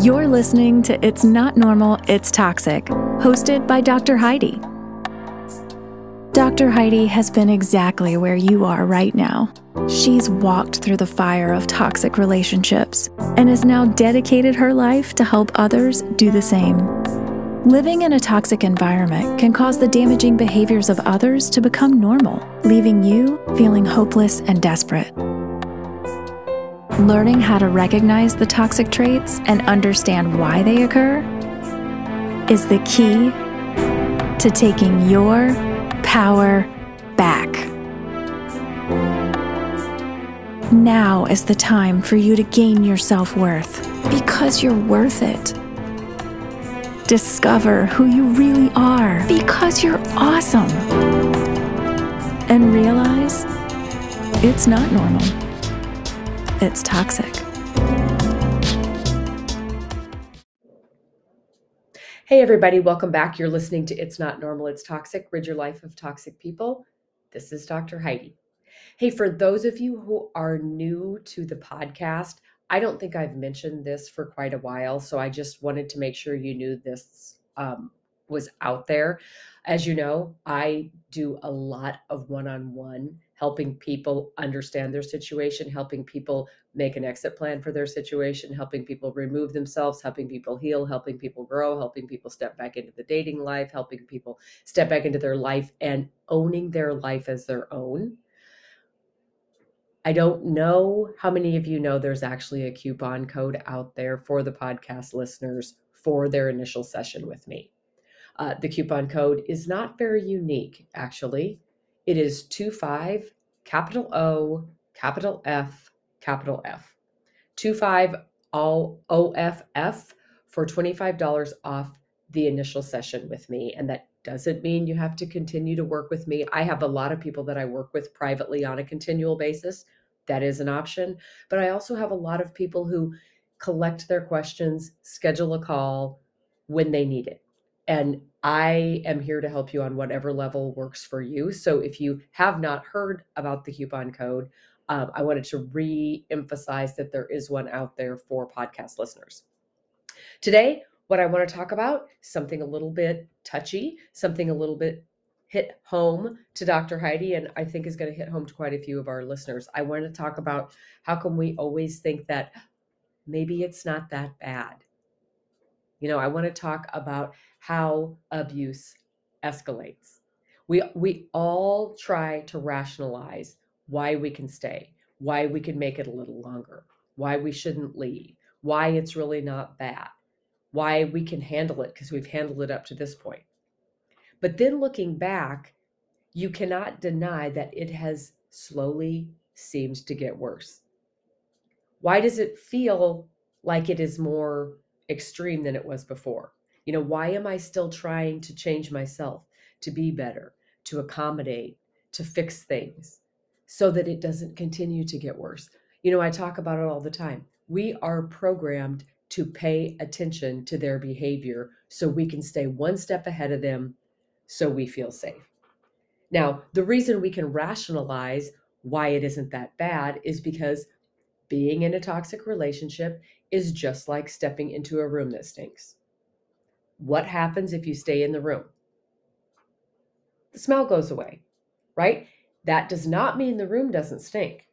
You're listening to It's Not Normal, It's Toxic, hosted by Dr. Heidi. Dr. Heidi has been exactly where you are right now. She's walked through the fire of toxic relationships and has now dedicated her life to help others do the same. Living in a toxic environment can cause the damaging behaviors of others to become normal, leaving you feeling hopeless and desperate. Learning how to recognize the toxic traits and understand why they occur is the key to taking your power back. Now is the time for you to gain your self worth because you're worth it. Discover who you really are because you're awesome. And realize it's not normal it's toxic. Hey, everybody, welcome back. You're listening to It's Not Normal, It's Toxic Rid Your Life of Toxic People. This is Dr. Heidi. Hey, for those of you who are new to the podcast, I don't think I've mentioned this for quite a while, so I just wanted to make sure you knew this um, was out there. As you know, I do a lot of one on one helping people understand their situation, helping people make an exit plan for their situation, helping people remove themselves, helping people heal, helping people grow, helping people step back into the dating life, helping people step back into their life and owning their life as their own. I don't know how many of you know there's actually a coupon code out there for the podcast listeners for their initial session with me. Uh, the coupon code is not very unique, actually. It is 25 capital O, capital F, capital F. 25 all OFF for $25 off the initial session with me. And that doesn't mean you have to continue to work with me. I have a lot of people that I work with privately on a continual basis. That is an option. But I also have a lot of people who collect their questions, schedule a call when they need it. And I am here to help you on whatever level works for you. So if you have not heard about the coupon code, um, I wanted to re emphasize that there is one out there for podcast listeners. Today, what I want to talk about, something a little bit touchy, something a little bit hit home to Dr. Heidi, and I think is going to hit home to quite a few of our listeners. I want to talk about how can we always think that maybe it's not that bad. You know, I want to talk about how abuse escalates. We we all try to rationalize why we can stay, why we can make it a little longer, why we shouldn't leave, why it's really not bad, why we can handle it because we've handled it up to this point. But then looking back, you cannot deny that it has slowly seemed to get worse. Why does it feel like it is more extreme than it was before? You know, why am I still trying to change myself, to be better, to accommodate, to fix things so that it doesn't continue to get worse? You know, I talk about it all the time. We are programmed to pay attention to their behavior so we can stay one step ahead of them so we feel safe. Now, the reason we can rationalize why it isn't that bad is because being in a toxic relationship is just like stepping into a room that stinks. What happens if you stay in the room? The smell goes away, right? That does not mean the room doesn't stink.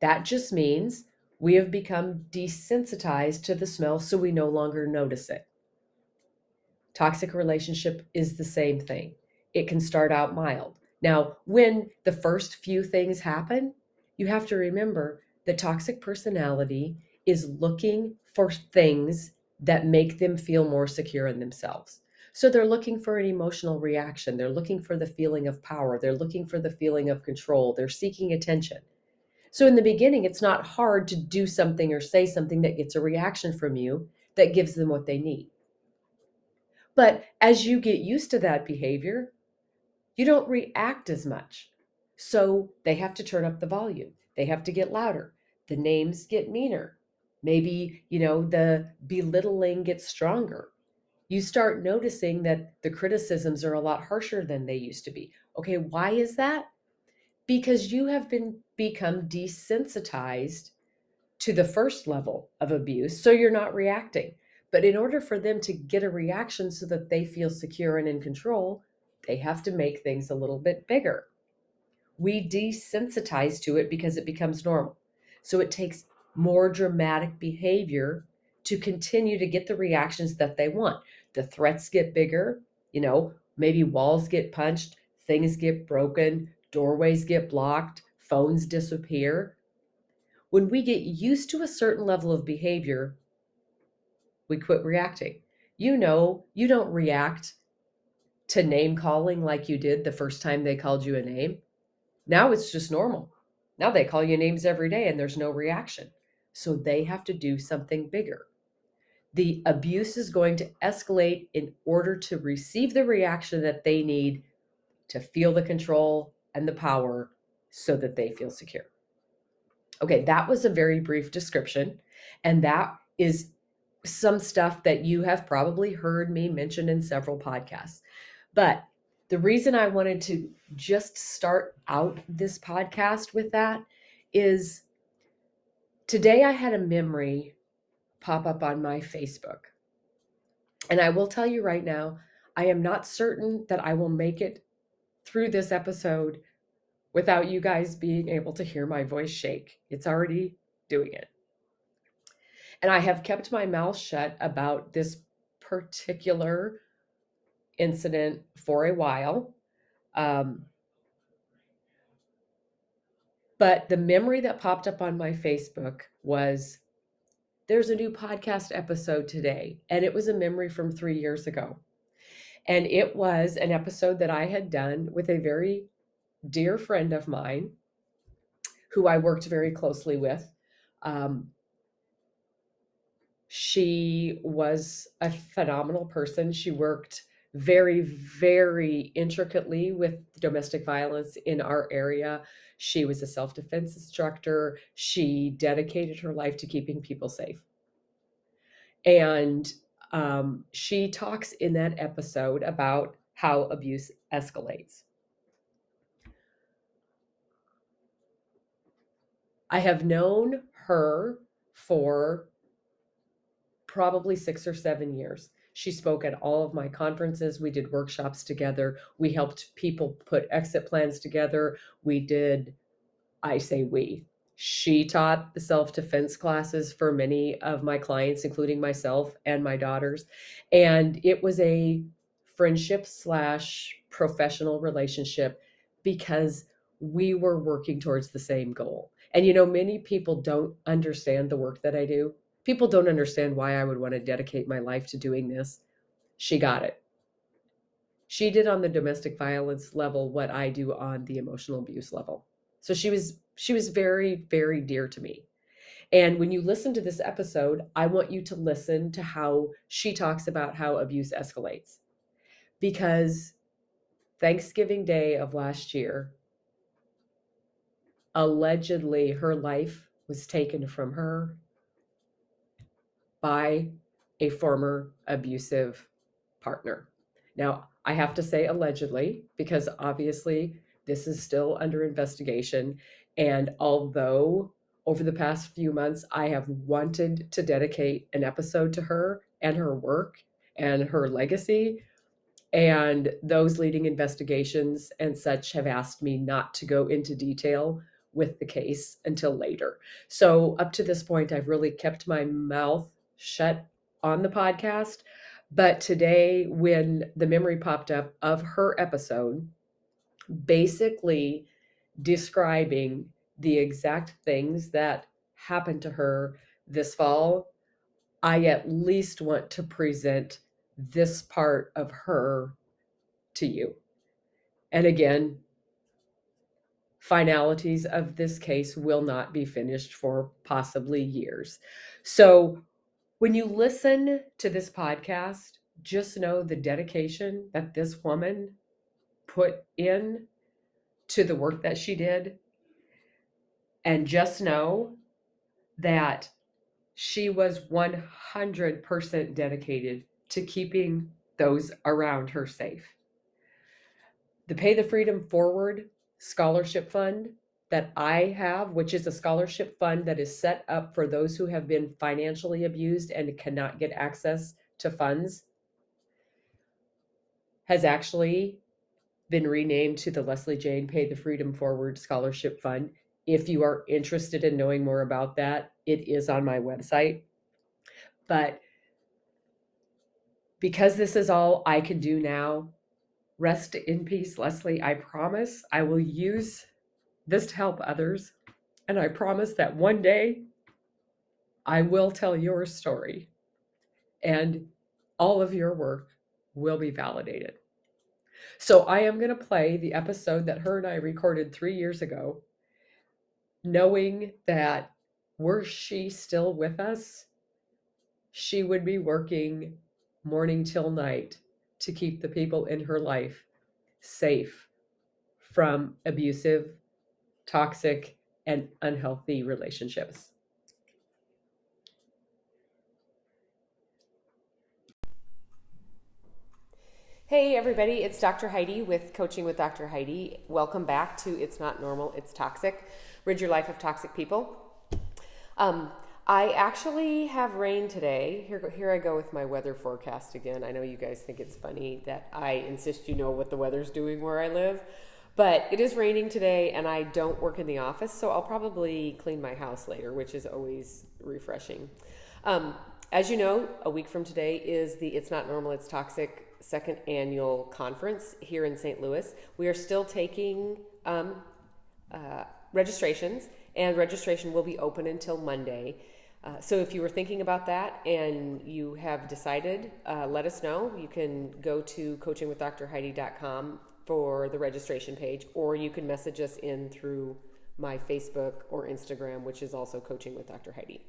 That just means we have become desensitized to the smell so we no longer notice it. Toxic relationship is the same thing. It can start out mild. Now, when the first few things happen, you have to remember that toxic personality is looking for things that make them feel more secure in themselves. So they're looking for an emotional reaction. They're looking for the feeling of power. They're looking for the feeling of control. They're seeking attention. So in the beginning, it's not hard to do something or say something that gets a reaction from you that gives them what they need. But as you get used to that behavior, you don't react as much. So they have to turn up the volume. They have to get louder. The names get meaner. Maybe, you know, the belittling gets stronger. You start noticing that the criticisms are a lot harsher than they used to be. Okay, why is that? Because you have been become desensitized to the first level of abuse, so you're not reacting. But in order for them to get a reaction so that they feel secure and in control, they have to make things a little bit bigger. We desensitize to it because it becomes normal. So it takes more dramatic behavior to continue to get the reactions that they want. The threats get bigger, you know, maybe walls get punched, things get broken, doorways get blocked, phones disappear. When we get used to a certain level of behavior, we quit reacting. You know, you don't react to name calling like you did the first time they called you a name. Now it's just normal. Now they call you names every day and there's no reaction. So they have to do something bigger. The abuse is going to escalate in order to receive the reaction that they need to feel the control and the power so that they feel secure. Okay, that was a very brief description. And that is some stuff that you have probably heard me mention in several podcasts. But the reason I wanted to just start out this podcast with that is today I had a memory pop up on my Facebook. And I will tell you right now, I am not certain that I will make it through this episode without you guys being able to hear my voice shake. It's already doing it. And I have kept my mouth shut about this particular incident for a while. Um, but the memory that popped up on my Facebook was there's a new podcast episode today. And it was a memory from three years ago. And it was an episode that I had done with a very dear friend of mine who I worked very closely with. Um, she was a phenomenal person. She worked very, very intricately with domestic violence in our area. She was a self defense instructor. She dedicated her life to keeping people safe. And um, she talks in that episode about how abuse escalates. I have known her for probably six or seven years. She spoke at all of my conferences. We did workshops together. We helped people put exit plans together. We did, I say we, she taught the self defense classes for many of my clients, including myself and my daughters. And it was a friendship slash professional relationship because we were working towards the same goal. And you know, many people don't understand the work that I do people don't understand why I would want to dedicate my life to doing this. She got it. She did on the domestic violence level what I do on the emotional abuse level. So she was she was very very dear to me. And when you listen to this episode, I want you to listen to how she talks about how abuse escalates. Because Thanksgiving Day of last year, allegedly her life was taken from her by a former abusive partner. Now, I have to say allegedly, because obviously this is still under investigation. And although over the past few months, I have wanted to dedicate an episode to her and her work and her legacy. And those leading investigations and such have asked me not to go into detail with the case until later. So, up to this point, I've really kept my mouth shut on the podcast. But today, when the memory popped up of her episode, basically describing the exact things that happened to her this fall, I at least want to present this part of her to you. And again, finalities of this case will not be finished for possibly years. So, when you listen to this podcast, just know the dedication that this woman put in to the work that she did. And just know that she was 100% dedicated to keeping those around her safe. The Pay the Freedom Forward Scholarship Fund that I have, which is a scholarship fund that is set up for those who have been financially abused and cannot get access to funds, has actually been renamed to the Leslie Jane Pay the Freedom Forward Scholarship Fund. If you are interested in knowing more about that, it is on my website. But because this is all I can do now, rest in peace, Leslie. I promise I will use this to help others. And I promise that one day I will tell your story and all of your work will be validated. So I am going to play the episode that her and I recorded three years ago, knowing that were she still with us, she would be working morning till night to keep the people in her life safe from abusive, toxic, and unhealthy relationships. Hey, everybody, it's Dr. Heidi with Coaching with Dr. Heidi. Welcome back to It's Not Normal, It's Toxic. Rid your life of toxic people. Um, I actually have rain today. Here, here I go with my weather forecast again. I know you guys think it's funny that I insist you know what the weather's doing where I live, but it is raining today and I don't work in the office, so I'll probably clean my house later, which is always refreshing. Um, as you know, a week from today is the It's Not Normal, It's Toxic second annual conference here in St. Louis. We are still taking um, uh, registrations, and registration will be open until Monday. Uh, so if you were thinking about that and you have decided, uh, let us know. You can go to coachingwithdrheidi.com for the registration page, or you can message us in through my Facebook or Instagram, which is also Coaching with Dr. Heidi.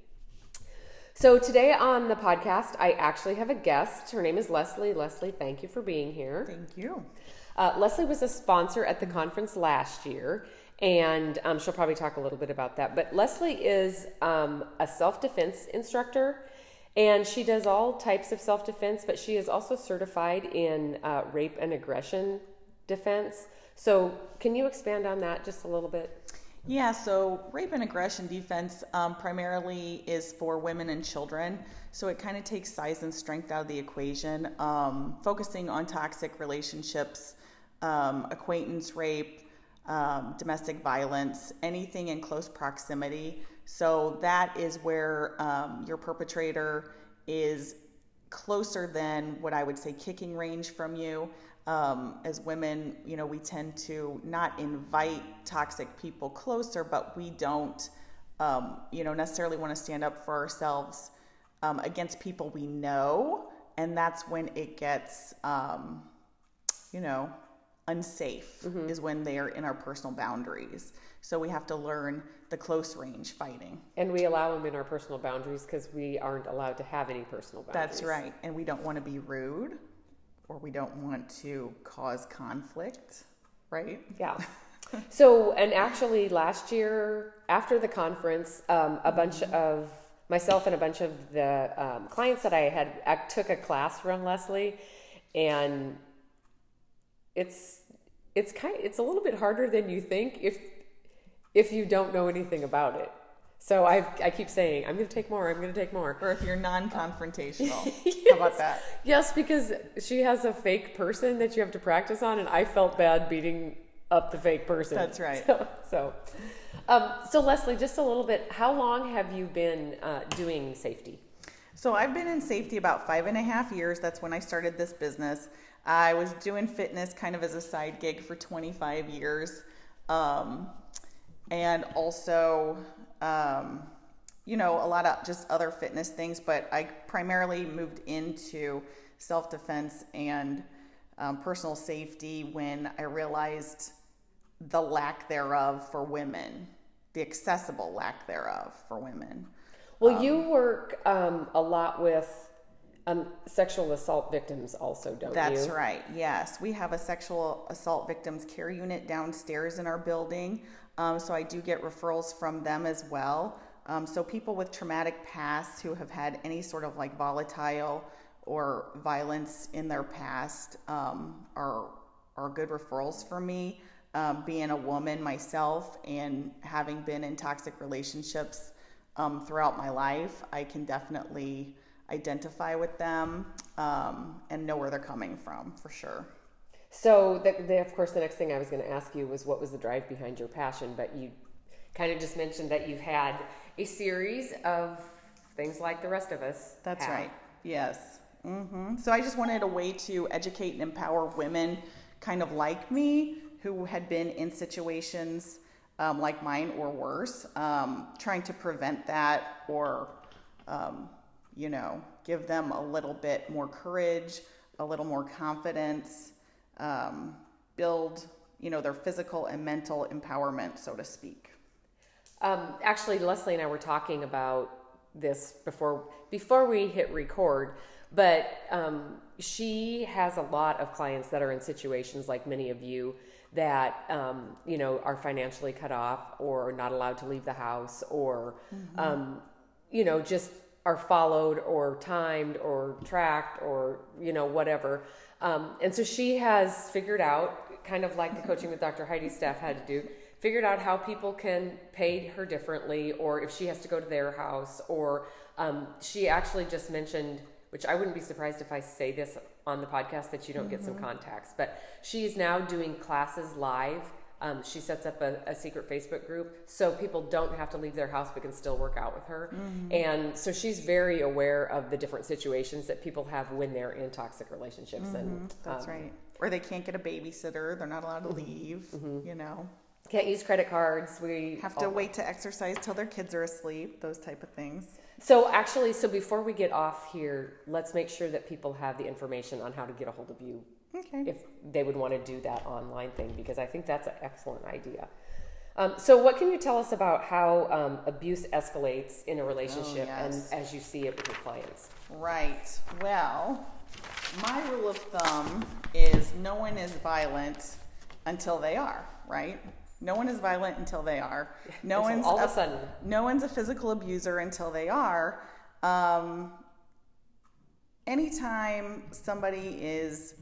So today on the podcast, I actually have a guest. Her name is Leslie. Leslie, thank you for being here. Thank you. Uh, Leslie was a sponsor at the conference last year, and um, she'll probably talk a little bit about that. But Leslie is um, a self defense instructor, and she does all types of self defense, but she is also certified in uh, rape and aggression defense. So, can you expand on that just a little bit? Yeah, so rape and aggression defense um, primarily is for women and children. So it kind of takes size and strength out of the equation, um, focusing on toxic relationships, um, acquaintance rape, um, domestic violence, anything in close proximity. So that is where um, your perpetrator is closer than what I would say kicking range from you. Um, as women, you know, we tend to not invite toxic people closer, but we don't, um, you know, necessarily want to stand up for ourselves um, against people we know. And that's when it gets, um, you know, unsafe mm-hmm. is when they are in our personal boundaries. So we have to learn the close range fighting. And we allow them in our personal boundaries because we aren't allowed to have any personal boundaries. That's right. And we don't want to be rude or we don't want to cause conflict, right? Yeah. so, and actually, last year after the conference, um, a bunch mm-hmm. of myself and a bunch of the um, clients that I had I took a class from Leslie, and it's it's kind it's a little bit harder than you think if if you don't know anything about it. So I I keep saying I'm going to take more. I'm going to take more. Or if you're non-confrontational, yes. how about that? Yes, because she has a fake person that you have to practice on, and I felt bad beating up the fake person. That's right. So, so, um, so Leslie, just a little bit. How long have you been uh, doing safety? So I've been in safety about five and a half years. That's when I started this business. I was doing fitness kind of as a side gig for 25 years. Um, and also, um, you know, a lot of just other fitness things, but I primarily moved into self defense and um, personal safety when I realized the lack thereof for women, the accessible lack thereof for women. Well, you um, work um, a lot with um, sexual assault victims also, don't That's you? That's right. Yes, we have a sexual assault victims care unit downstairs in our building. Um, so I do get referrals from them as well. Um, so people with traumatic pasts who have had any sort of like volatile or violence in their past um, are are good referrals for me. um, being a woman myself and having been in toxic relationships um, throughout my life, I can definitely identify with them um, and know where they're coming from for sure. So, the, the, of course, the next thing I was going to ask you was what was the drive behind your passion, but you kind of just mentioned that you've had a series of things like the rest of us. That's have. right. Yes. Mm-hmm. So I just wanted a way to educate and empower women, kind of like me, who had been in situations um, like mine or worse, um, trying to prevent that or, um, you know, give them a little bit more courage, a little more confidence, um, build, you know, their physical and mental empowerment, so to speak. Um, actually, Leslie and I were talking about this before before we hit record, but um, she has a lot of clients that are in situations like many of you that um, you know are financially cut off or not allowed to leave the house or mm-hmm. um, you know just are followed or timed or tracked or you know whatever um, and so she has figured out kind of like the coaching with dr heidi's staff had to do figured out how people can pay her differently or if she has to go to their house or um, she actually just mentioned which i wouldn't be surprised if i say this on the podcast that you don't mm-hmm. get some mm-hmm. contacts. But she is now doing classes live. Um, she sets up a, a, secret Facebook group so people don't have to leave their house but can still work out with her. Mm-hmm. And so she's very aware of the different situations that people have when they're in toxic relationships. Mm-hmm. And that's um, right. Or they can't get a babysitter, they're not allowed to mm-hmm. leave, mm-hmm. you know. Can't use credit cards. We have to wait to exercise till their kids are asleep, those type of things. So actually, so before we get off here, let's make sure that people have the information on how to get a hold of you. Okay. If they would want to do that online thing, because I think that's an excellent idea. Um, so, what can you tell us about how um, abuse escalates in a relationship oh, yes. and as you see it with your clients? Right. Well, my rule of thumb is no one is violent until they are, right? No one is violent until they are. No one's all of a sudden. No one's a physical abuser until they are. Um, anytime somebody is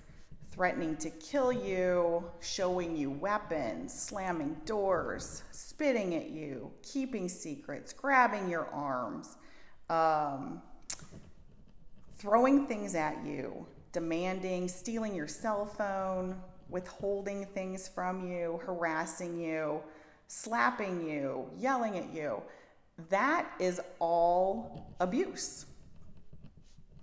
threatening to kill you, showing you weapons, slamming doors, spitting at you, keeping secrets, grabbing your arms, um, throwing things at you, demanding, stealing your cell phone, withholding things from you, harassing you, slapping you, yelling at you. That is all abuse.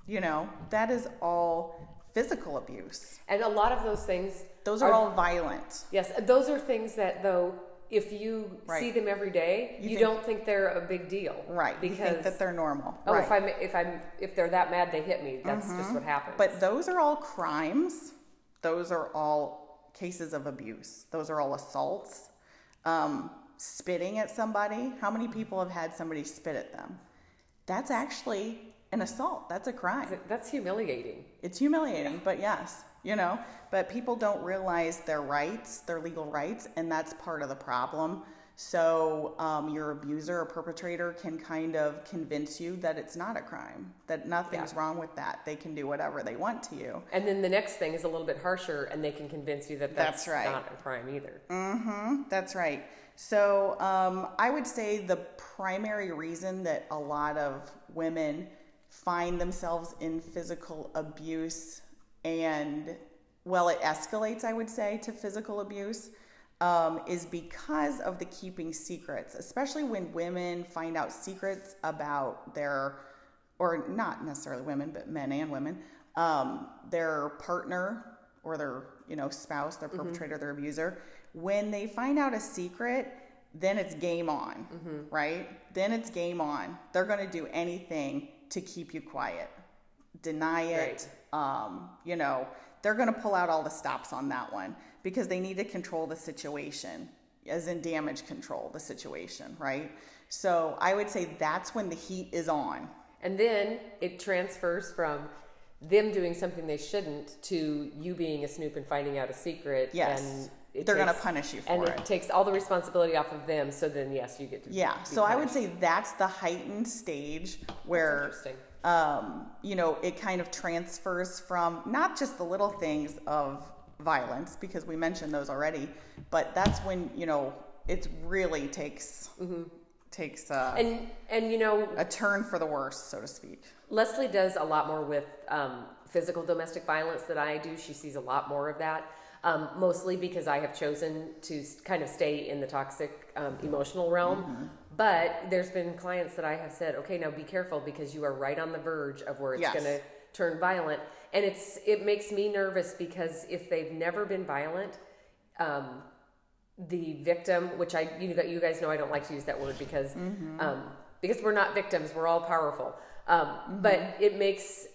You know, that is all physical abuse. And a lot of those things those are, are all violent. Yes, those are things that though if you right. see them every day, you, you think, don't think they're a big deal, right? Because you think that they're normal. Oh, right. if I'm if I'm if they're that mad, they hit me. That's mm-hmm. just what happens. But those are all crimes those are all cases of abuse. Those are all assaults. Um, spitting at somebody. How many people have had somebody spit at them? That's actually an assault. That's a crime. That's humiliating. It's humiliating, but yes, you know, but people don't realize their rights, their legal rights, and that's part of the problem. So um, your abuser or perpetrator can kind of convince you that it's not a crime, that nothing's yeah. wrong with that. They can do whatever they want to you. And then the next thing is a little bit harsher, and they can convince you that that's, that's right. not a crime either. Mm-hmm. That's right. So um, I would say the primary reason that a lot of women find themselves in physical abuse and well, it escalates, I would say, to physical abuse um, is because of the keeping secrets, especially when women find out secrets about their, or not necessarily women, but men and women, um, their partner or their you know spouse, their mm-hmm. perpetrator, mm-hmm. their abuser. When they find out a secret, then it's game on, mm-hmm. right? Then it's game on. They're going to do anything to keep you quiet, deny it. Right. Um, you know, they're going to pull out all the stops on that one because they need to control the situation, as in damage control the situation, right? So I would say that's when the heat is on. And then it transfers from them doing something they shouldn't to you being a snoop and finding out a secret. Yes. And they're going to punish you for and it. And it takes all the responsibility off of them. So then, yes, you get to. Yeah. So punished. I would say that's the heightened stage where um, you know, it kind of transfers from not just the little things of violence because we mentioned those already. But that's when you know it really takes takes uh, And and you know, a turn for the worse, so to speak. Leslie does a lot more with um, physical domestic violence than I do. She sees a lot more of that, um, mostly because I have chosen to kind of stay in the toxic um, emotional realm. But there's been clients that I have said, okay, now be careful because you are right on the verge of where it's Yes. going to turn violent, and it's it makes me nervous because if they've never been violent. Um, the victim, which I you, you guys know I don't like to use that word because Mm-hmm. um, because we're not victims, we're all powerful. Um, But Mm-hmm. it makes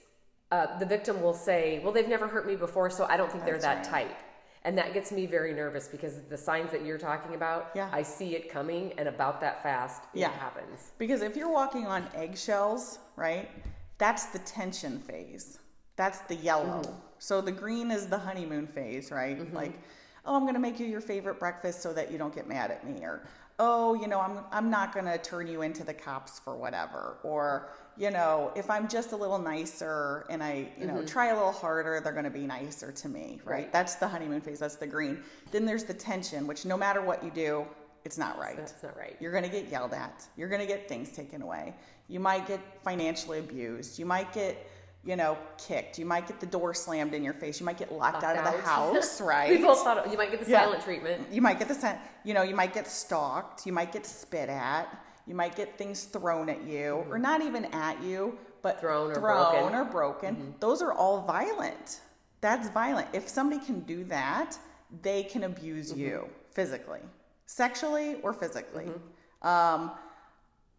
uh, the victim will say, "Well, they've never hurt me before, so I don't think they're that right. type." And that gets me very nervous because the signs that you're talking about, Yeah. I see it coming, and about that fast, it Yeah. happens. Because if you're walking on eggshells, right, that's the tension phase. That's the yellow. Mm-hmm. So the green is the honeymoon phase, right? Mm-hmm. Like, oh, I'm going to make you your favorite breakfast so that you don't get mad at me. Or, oh, you know, I'm, I'm not going to turn you into the cops for whatever. Or, you know, if I'm just a little nicer and I, you know, mm-hmm. try a little harder, they're going to be nicer to me, right? Right. That's the honeymoon phase. That's the green. Then there's the tension, which no matter what you do, it's not right. That's not right. You're going to get yelled at. You're going to get things taken away. You might get financially abused. You might get, you know, kicked. You might get the door slammed in your face. You might get locked, out of the house, right? We both thought you might get the Yeah. silent treatment. You might get the you know, you might get stalked. You might get spit at. You might get things thrown at you, or not even at you, but Mm-hmm. Thrown or thrown broken. Mm-hmm. or broken. Those are all violent. That's violent. If somebody can do that, they can abuse Mm-hmm. you physically, sexually, or physically. Mm-hmm. Um,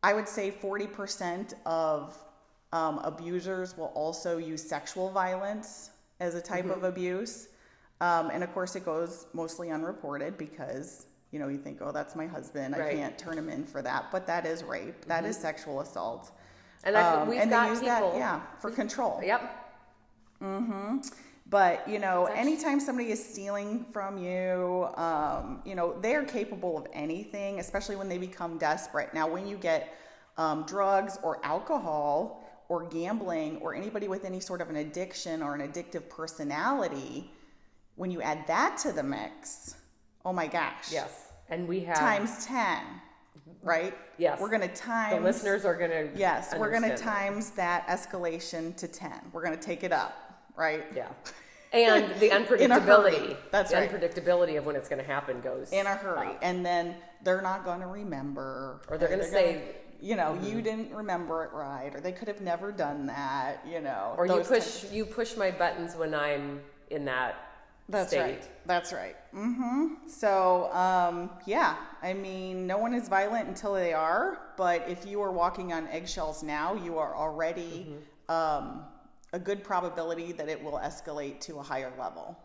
I would say 40% of um, abusers will also use sexual violence as a type Mm-hmm. of abuse. Um, and of course, it goes mostly unreported because, you know, you think, oh, that's my husband. I can't turn him in for that. But that is rape, That is sexual assault. And Um, we've and got they use people. that, yeah, for control. Yep. Mm-hmm. But you know, actually- anytime somebody is stealing from you, um, you know, they are capable of anything, especially when they become desperate. Now, when you get um, drugs or alcohol or gambling or anybody with any sort of an addiction or an addictive personality, when you add that to the mix, oh my gosh, Yes. And we have times ten, right? Yes. we're gonna times the listeners are going to. Yes, we're going to times that escalation to 10. We're going to take it up, right? Yeah. And the unpredictability. That's the right. unpredictability of when it's going to happen goes In a hurry. up. And then they're not going to remember. Or they're gonna gonna- say- you know, you mm-hmm. didn't remember it right, or they could have never done that, you know. Or you push you push my buttons when I'm in that That's state. right. That's right. Mm-hmm. So, um, yeah, I mean, no one is violent until they are, but if you are walking on eggshells now, you are already Mm-hmm. um, a good probability that it will escalate to a higher level.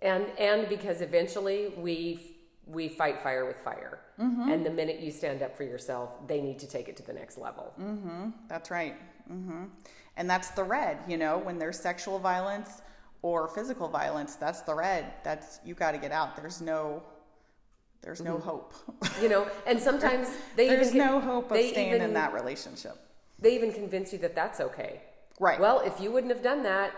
And and because eventually we we fight fire with fire. Mm-hmm. And the minute you stand up for yourself, they need to take it to the next level. That's right. hmm And that's the red, you know, when there's sexual violence or physical violence, that's the red. That's you got to get out. There's no there's no hope. You know, and sometimes they there's even no hope of staying even, in that relationship. They even convince you that that's okay. Right. Well, if you wouldn't have done that,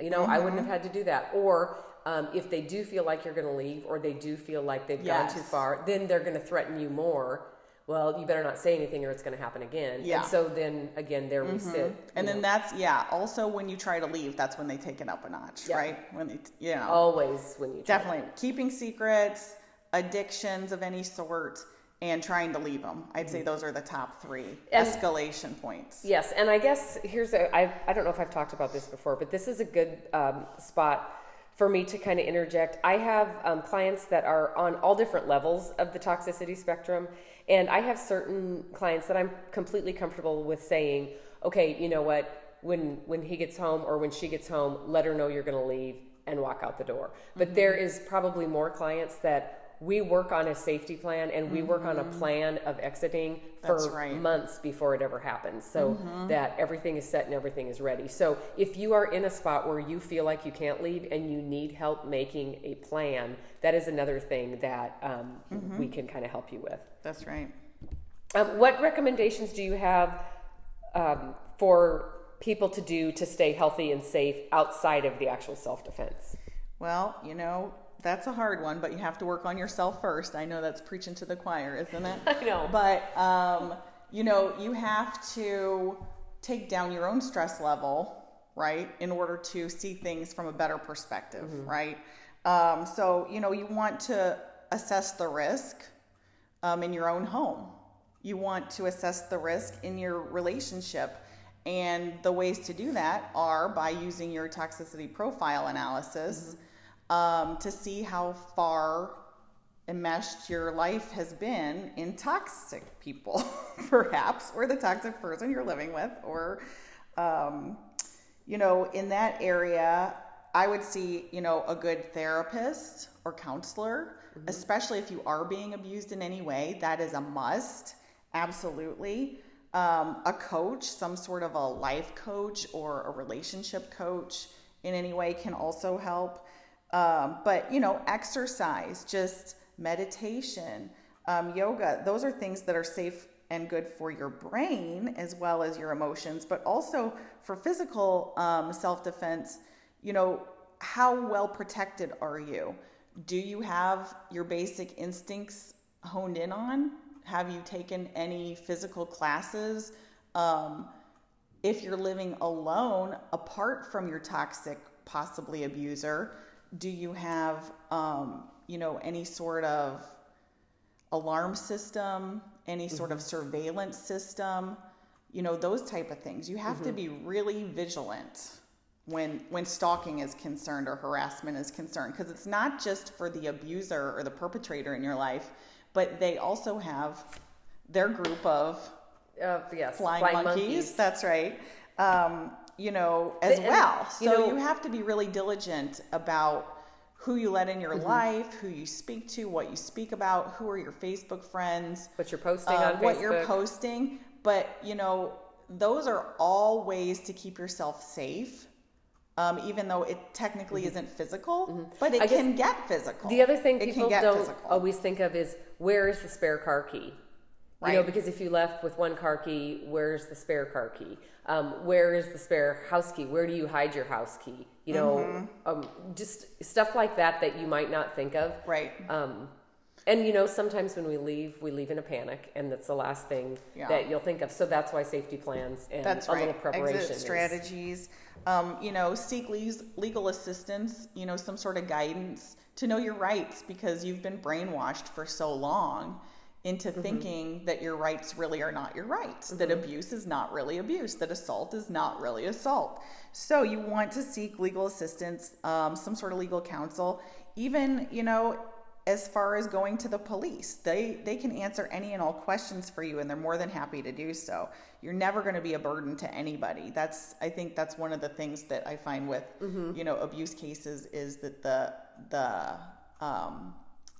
you know, I wouldn't have had to do that. Or um, if they do feel like you're going to leave, or they do feel like they've gone too far, then they're going to threaten you more. Well, you better not say anything, or it's going to happen again. Yeah. And so then again, there we sit. And then know, that's yeah. Also, when you try to leave, that's when they take it up a notch, Yeah. right? When they, you know, always when you try. definitely keeping secrets, addictions of any sort, and trying to leave them. I'd say those are the top three Mm-hmm. And- escalation points. Yes, and I guess here's a I I don't know if I've talked about this before, but this is a good um, spot for me to kind of interject. I have um, clients that are on all different levels of the toxicity spectrum, and I have certain clients that I'm completely comfortable with saying, okay, you know what, when when he gets home or when she gets home, let her know you're going to leave and walk out the door. But there is probably more clients that we work on a safety plan and we work on a plan of exiting for right. months before it ever happens. So that everything is set and everything is ready. So if you are in a spot where you feel like you can't leave and you need help making a plan that is another thing that um, we can kind of help you with. That's right. um, what recommendations do you have um, for people to do to stay healthy and safe outside of the actual self-defense? Well, you know, that's a hard one, but you have to work on yourself first. I know that's preaching to the choir, isn't it? I know. But, um, you know, you have to take down your own stress level, right, in order to see things from a better perspective, mm-hmm. right? Um, so, you know, you want to assess the risk um, in your own home. You want to assess the risk in your relationship. And the ways to do that are by using your toxicity profile analysis mm-hmm. Um, to see how far enmeshed your life has been in toxic people, perhaps, or the toxic person you're living with, or, um, you know, in that area, I would see, you know, a good therapist or counselor, mm-hmm. especially if you are being abused in any way. That is a must, absolutely. Um, a coach, some sort of a life coach or a relationship coach in any way can also help. Um, but, you know, exercise, just meditation, um, yoga, those are things that are safe and good for your brain as well as your emotions, but also for physical um, self defense. You know, how well protected are you? Do you have your basic instincts honed in on? Have you taken any physical classes? Um, if you're living alone, apart from your toxic, possibly abuser, do you have um, you know, any sort of alarm system, any sort mm-hmm. of surveillance system, you know, those type of things. You have mm-hmm. to be really vigilant when when stalking is concerned or harassment is concerned because it's not just for the abuser or the perpetrator in your life, but they also have their group of uh, yes, flying, flying monkeys. monkeys. That's right. Um, you know, as well. So you, know, you have to be really diligent about who you let in your mm-hmm. life, who you speak to, what you speak about, who are your Facebook friends, what you're posting uh, on what you're posting. But you know, those are all ways to keep yourself safe. Um, even though it technically mm-hmm. isn't physical, mm-hmm. but it can get physical. The other thing people don't physical. always think of is where is the spare car key? Right. You know, because if you left with one car key, where's the spare car key? Um, where is the spare house key? Where do you hide your house key? You know, mm-hmm. um, just stuff like that that you might not think of. Right. Um, and you know, sometimes when we leave, we leave in a panic, and that's the last thing yeah. that you'll think of. So that's why safety plans and that's a right. little preparation, Exit strategies. Um, you know, seek legal assistance. You know, some sort of guidance to know your rights because you've been brainwashed for so long into mm-hmm. thinking that your rights really are not your rights, mm-hmm. that abuse is not really abuse, that assault is not really assault. So you want to seek legal assistance, um, some sort of legal counsel, even, you know, as far as going to the police. They they can answer any and all questions for you and they're more than happy to do so. You're never going to be a burden to anybody. That's I think that's one of the things that I find with, mm-hmm. you know, abuse cases is that the the um,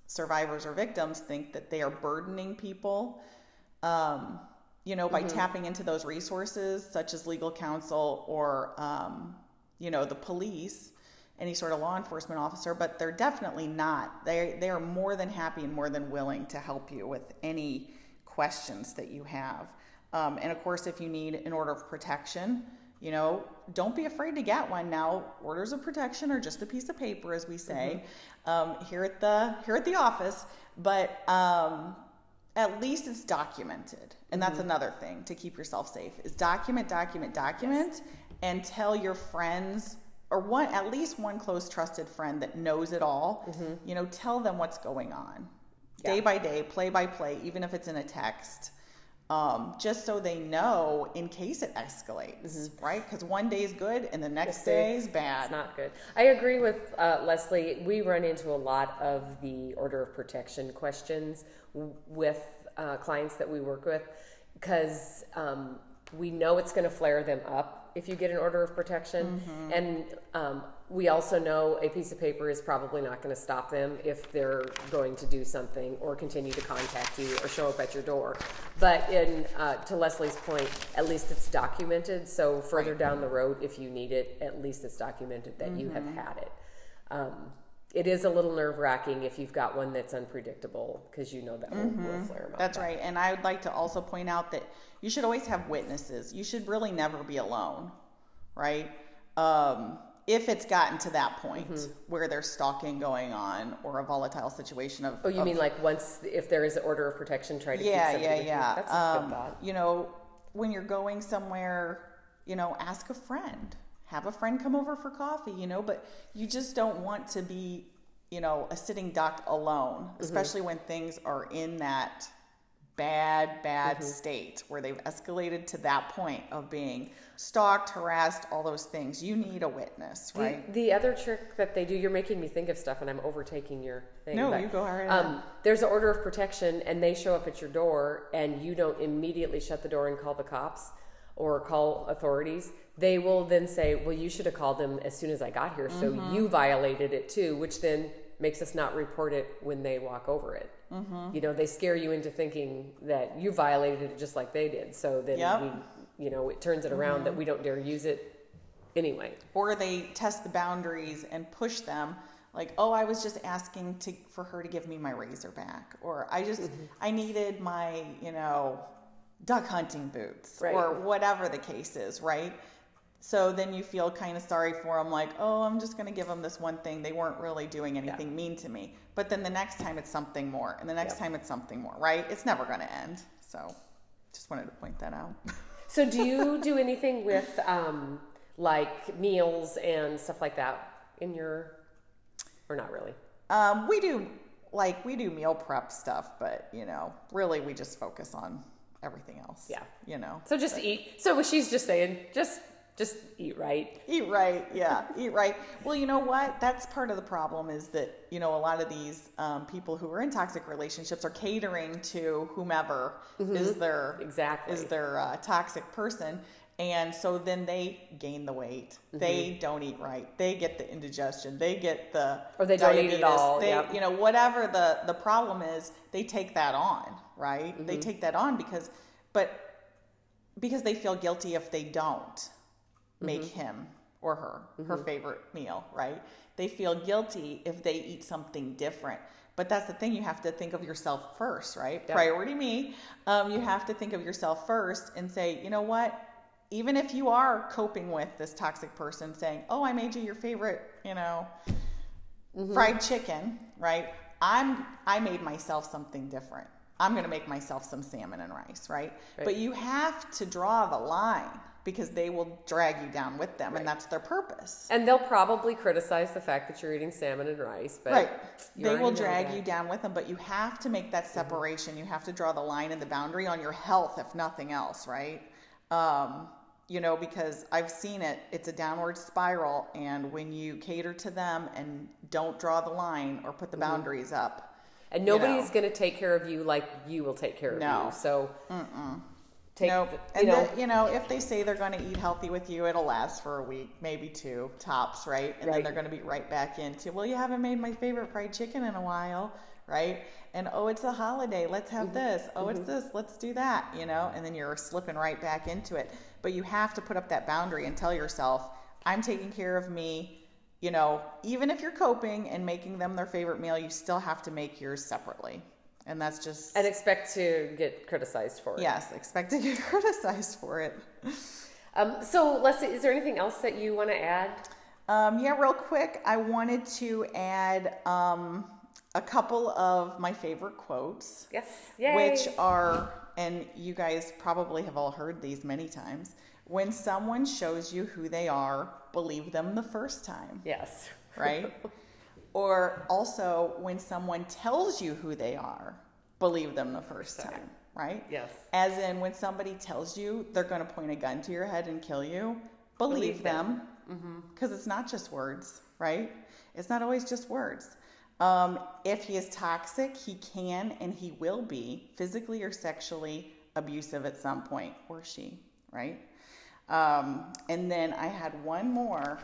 survivors or victims think that they are burdening people, um, you know, by mm-hmm. tapping into those resources such as legal counsel or, um, you know, the police, any sort of law enforcement officer, but they're definitely not. They, they are more than happy and more than willing to help you with any questions that you have. Um, and of course, if you need an order of protection, you know, don't be afraid to get one. Now, orders of protection are just a piece of paper, as we say mm-hmm. um, here at the here at the office, but um, at least it's documented, and that's mm-hmm. another thing to keep yourself safe is document, document, document, yes. and tell your friends or one at least one close trusted friend that knows it all. Mm-hmm. You know, tell them what's going on, yeah. day by day, play by play, even if it's in a text um, just so they know in case it escalates, mm-hmm. right? Because one day is good and the next day is bad. It's not good. I agree with uh, Leslie. We run into a lot of the order of protection questions with uh, clients that we work with because um, we know it's going to flare them up if you get an order of protection. Mm-hmm. And um, we also know a piece of paper is probably not going to stop them if they're going to do something or continue to contact you or show up at your door. But in uh, to Leslie's point, at least it's documented. So further down the road, if you need it, at least it's documented that you have mm-hmm. had it. Um, it is a little nerve wracking if you've got one that's unpredictable because you know that mm-hmm. will, will, flare up. That's right. And I would like to also point out that you should always have witnesses. You should really never be alone, right? Um, if it's gotten to that point where there's stalking going on or a volatile situation of Oh, you of- mean like once if there is an order of protection, try to yeah keep yeah yeah you? That's a good Um, thought. you know when you're going somewhere you know ask a friend have a friend come over for coffee you know but you just don't want to be you know a sitting duck alone Mm-hmm. especially when things are in that bad bad Mm-hmm. state where they've escalated to that point of being stalked harassed all those things you need a witness The- right The, other trick that they do, you're making me think of stuff, and I'm overtaking your thing. No, but, you go right Um, there's an order of protection, and they show up at your door, and you don't immediately shut the door and call the cops or call authorities. They will then say, "Well, you should have called them as soon as I got here, so Mm-hmm. you violated it too," which then makes us not report it when they walk over it. Mm-hmm. You know, they scare you into thinking that you violated it just like they did. So then Yep. Mm-hmm. we, you know, it turns it around that we don't dare use it anyway. or they test the boundaries and push them like oh i was just asking to for her to give me my razor back or i just Mm-hmm. i needed my you know duck hunting boots Right. or whatever the case is right so then you feel kind of sorry for them like oh i'm just going to give them this one thing they weren't really doing anything mean to me but then the next time it's something more and the next Yep. time it's something more right it's never going to end so just wanted to point that out So, do you do anything with um, like meals and stuff like that in your, or not really? Um, we do like we do meal prep stuff, but you know, really we just focus on everything else. Yeah. You know. So just eat. So she's just saying, just just eat right. Eat right, yeah, eat right. Well, you know what? That's part of the problem is that you know a lot of these um, people who are in toxic relationships are catering to whomever is their Exactly. is their uh, toxic person, and so then they gain the weight. They don't eat right. They get the indigestion. They get the Or they don't eat at diabetes. all, They, yep. you know, whatever the the problem is, they take that on, right? They Mm-hmm. take that on because, but because they feel guilty if they don't make Mm-hmm. him or her her favorite meal, right? They feel guilty if they eat something different. But that's the thing, you have to think of yourself first, right? Yeah. Priority me. Um, you have to think of yourself first and say, you know what? Even if you are coping with this toxic person saying, oh, I made you your favorite, you know, Mm-hmm. fried chicken, right? I'm I made myself something different. I'm going to make myself some salmon and rice, right? Right. But you have to draw the line because they will drag you down with them and that's their purpose. And they'll probably criticize the fact that you're eating salmon and rice, but Right. They will drag. Mm-hmm. you down with them, but you have to make that separation. You have to draw the line and the boundary on your health, if nothing else, right? Um, you know, because I've seen it, it's a downward spiral. And when you cater to them and don't draw the line or put the Mm-hmm. boundaries up, And you nobody's know. going to take care of you like you will take care of No. you. So, take nope. the- you And know, the, you know, if they say they're going to eat healthy with you, it'll last for a week, maybe two tops, right? And then they're going to be right back into, well, you haven't made my favorite fried chicken in a while, right? And oh, it's a holiday, let's Mm-hmm. have this. Oh, it's this, let's do that, you know? And then you're slipping right back into it. But you have to put up that boundary and tell yourself, I'm taking care of me. You know, even if you're coping and making them their favorite meal, you still have to make yours separately. And that's just and expect to get criticized for it. Yes, expect to get criticized for it. Um, so, Leslie, is there anything else that you want to add? Um, yeah, real quick, I wanted to add um, a couple of my favorite quotes, Yes. Yay. which are, and you guys probably have all heard these many times. When someone shows you who they are, believe them the first time, yes. right? or also, when someone tells you who they are, believe them the first time, right? Yes. As in, when somebody tells you they're going to point a gun to your head and kill you, believe, Believe them. them. Because it's not just words, right? It's not always just words. Um, if he is toxic, he can and he will be physically or sexually abusive at some point, or she, right? Um, and then I had one more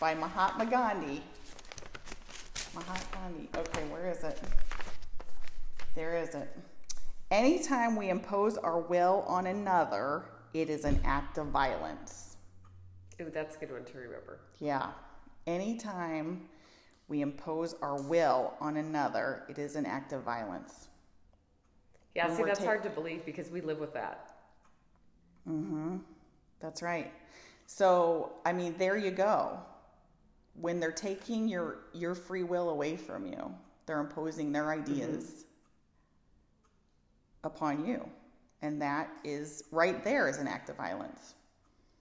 by Mahatma Gandhi. Mahatma Gandhi. Okay, where is it? There is it. Anytime we impose our will on another, it is an act of violence. Ooh, that's a good one to remember. Yeah. Anytime we impose our will on another, it is an act of violence. Yeah, When see, that's ta- hard to believe because we live with that. Mm hmm. That's right. So, I mean, there you go. When they're taking your your free will away from you, they're imposing their ideas mm-hmm. upon you. And that is right there is an act of violence.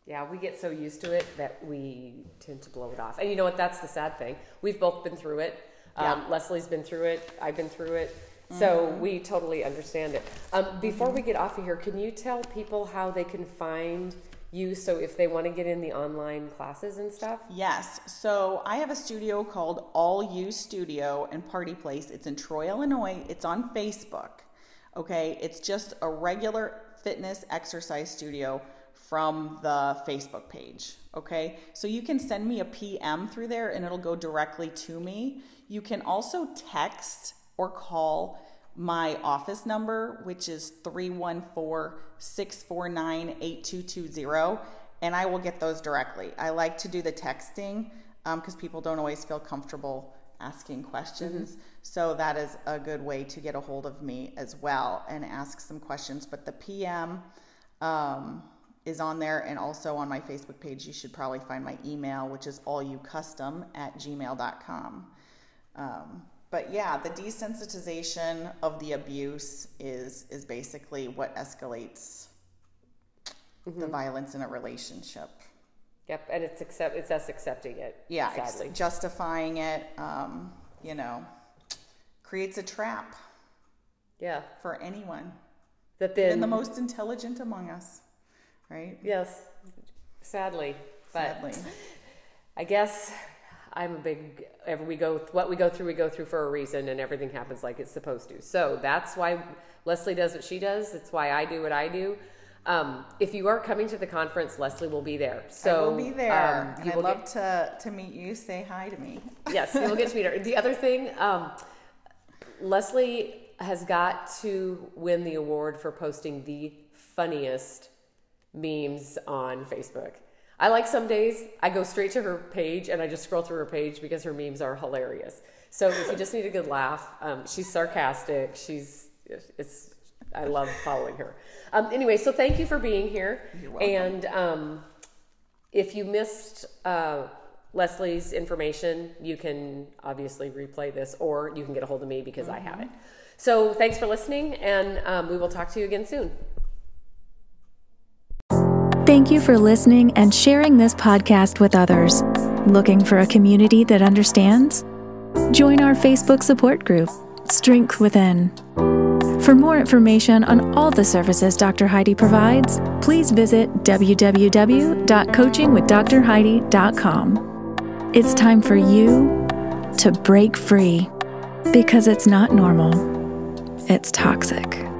Yeah, we get so used to it that we tend to blow it off. And you know what? That's the sad thing. We've both been through it. Yeah. Um, Leslie's been through it. I've been through it. So mm-hmm. we totally understand it. Um, before we get off of here, can you tell people how they can find you so if they want to get in the online classes and stuff? Yes. So I have a studio called All You Studio and Party Place. It's in Troy, Illinois. It's on Facebook. Okay. It's just a regular fitness exercise studio from the Facebook page. Okay. So you can send me a PM through there and it'll go directly to me. You can also text or call my office number, which is 314 649 8220, and I will get those directly. I like to do the texting because um, people don't always feel comfortable asking questions. Mm-hmm. So that is a good way to get a hold of me as well and ask some questions. But the PM um, is on there, and also on my Facebook page, you should probably find my email, which is allyoucustom at gmail.com. Um, but yeah, the desensitization of the abuse is is basically what escalates mm-hmm. the violence in a relationship. Yep, and it's accept it's us accepting it. Yeah, sadly. Ex- justifying it. Um, you know, creates a trap. Yeah, for anyone. That then and the most intelligent among us, right? Yes, sadly. But sadly. I guess I'm a big every we go what we go through we go through for a reason and everything happens like it's supposed to. So that's why Leslie does what she does. It's why I do what I do. Um, if you are coming to the conference, Leslie will be there. So I will be there. Um, I'd love get, to to meet you. Say hi to me. yes, you will get to meet her. The other thing, um, Leslie has got to win the award for posting the funniest memes on Facebook. I like some days I go straight to her page and I just scroll through her page because her memes are hilarious. So if you just need a good laugh, um, she's sarcastic. She's it's I love following her. Um, anyway, so thank you for being here. And um, if you missed uh, Leslie's information, you can obviously replay this, or you can get a hold of me because mm-hmm. I have it. Mm-hmm. So thanks for listening, and um, we will talk to you again soon. Thank you for listening and sharing this podcast with others. Looking for a community that understands? Join our Facebook support group, Strength Within. For more information on all the services Dr. Heidi provides, please visit www.coachingwithdrheidi.com. It's time for you to break free because it's not normal, it's toxic.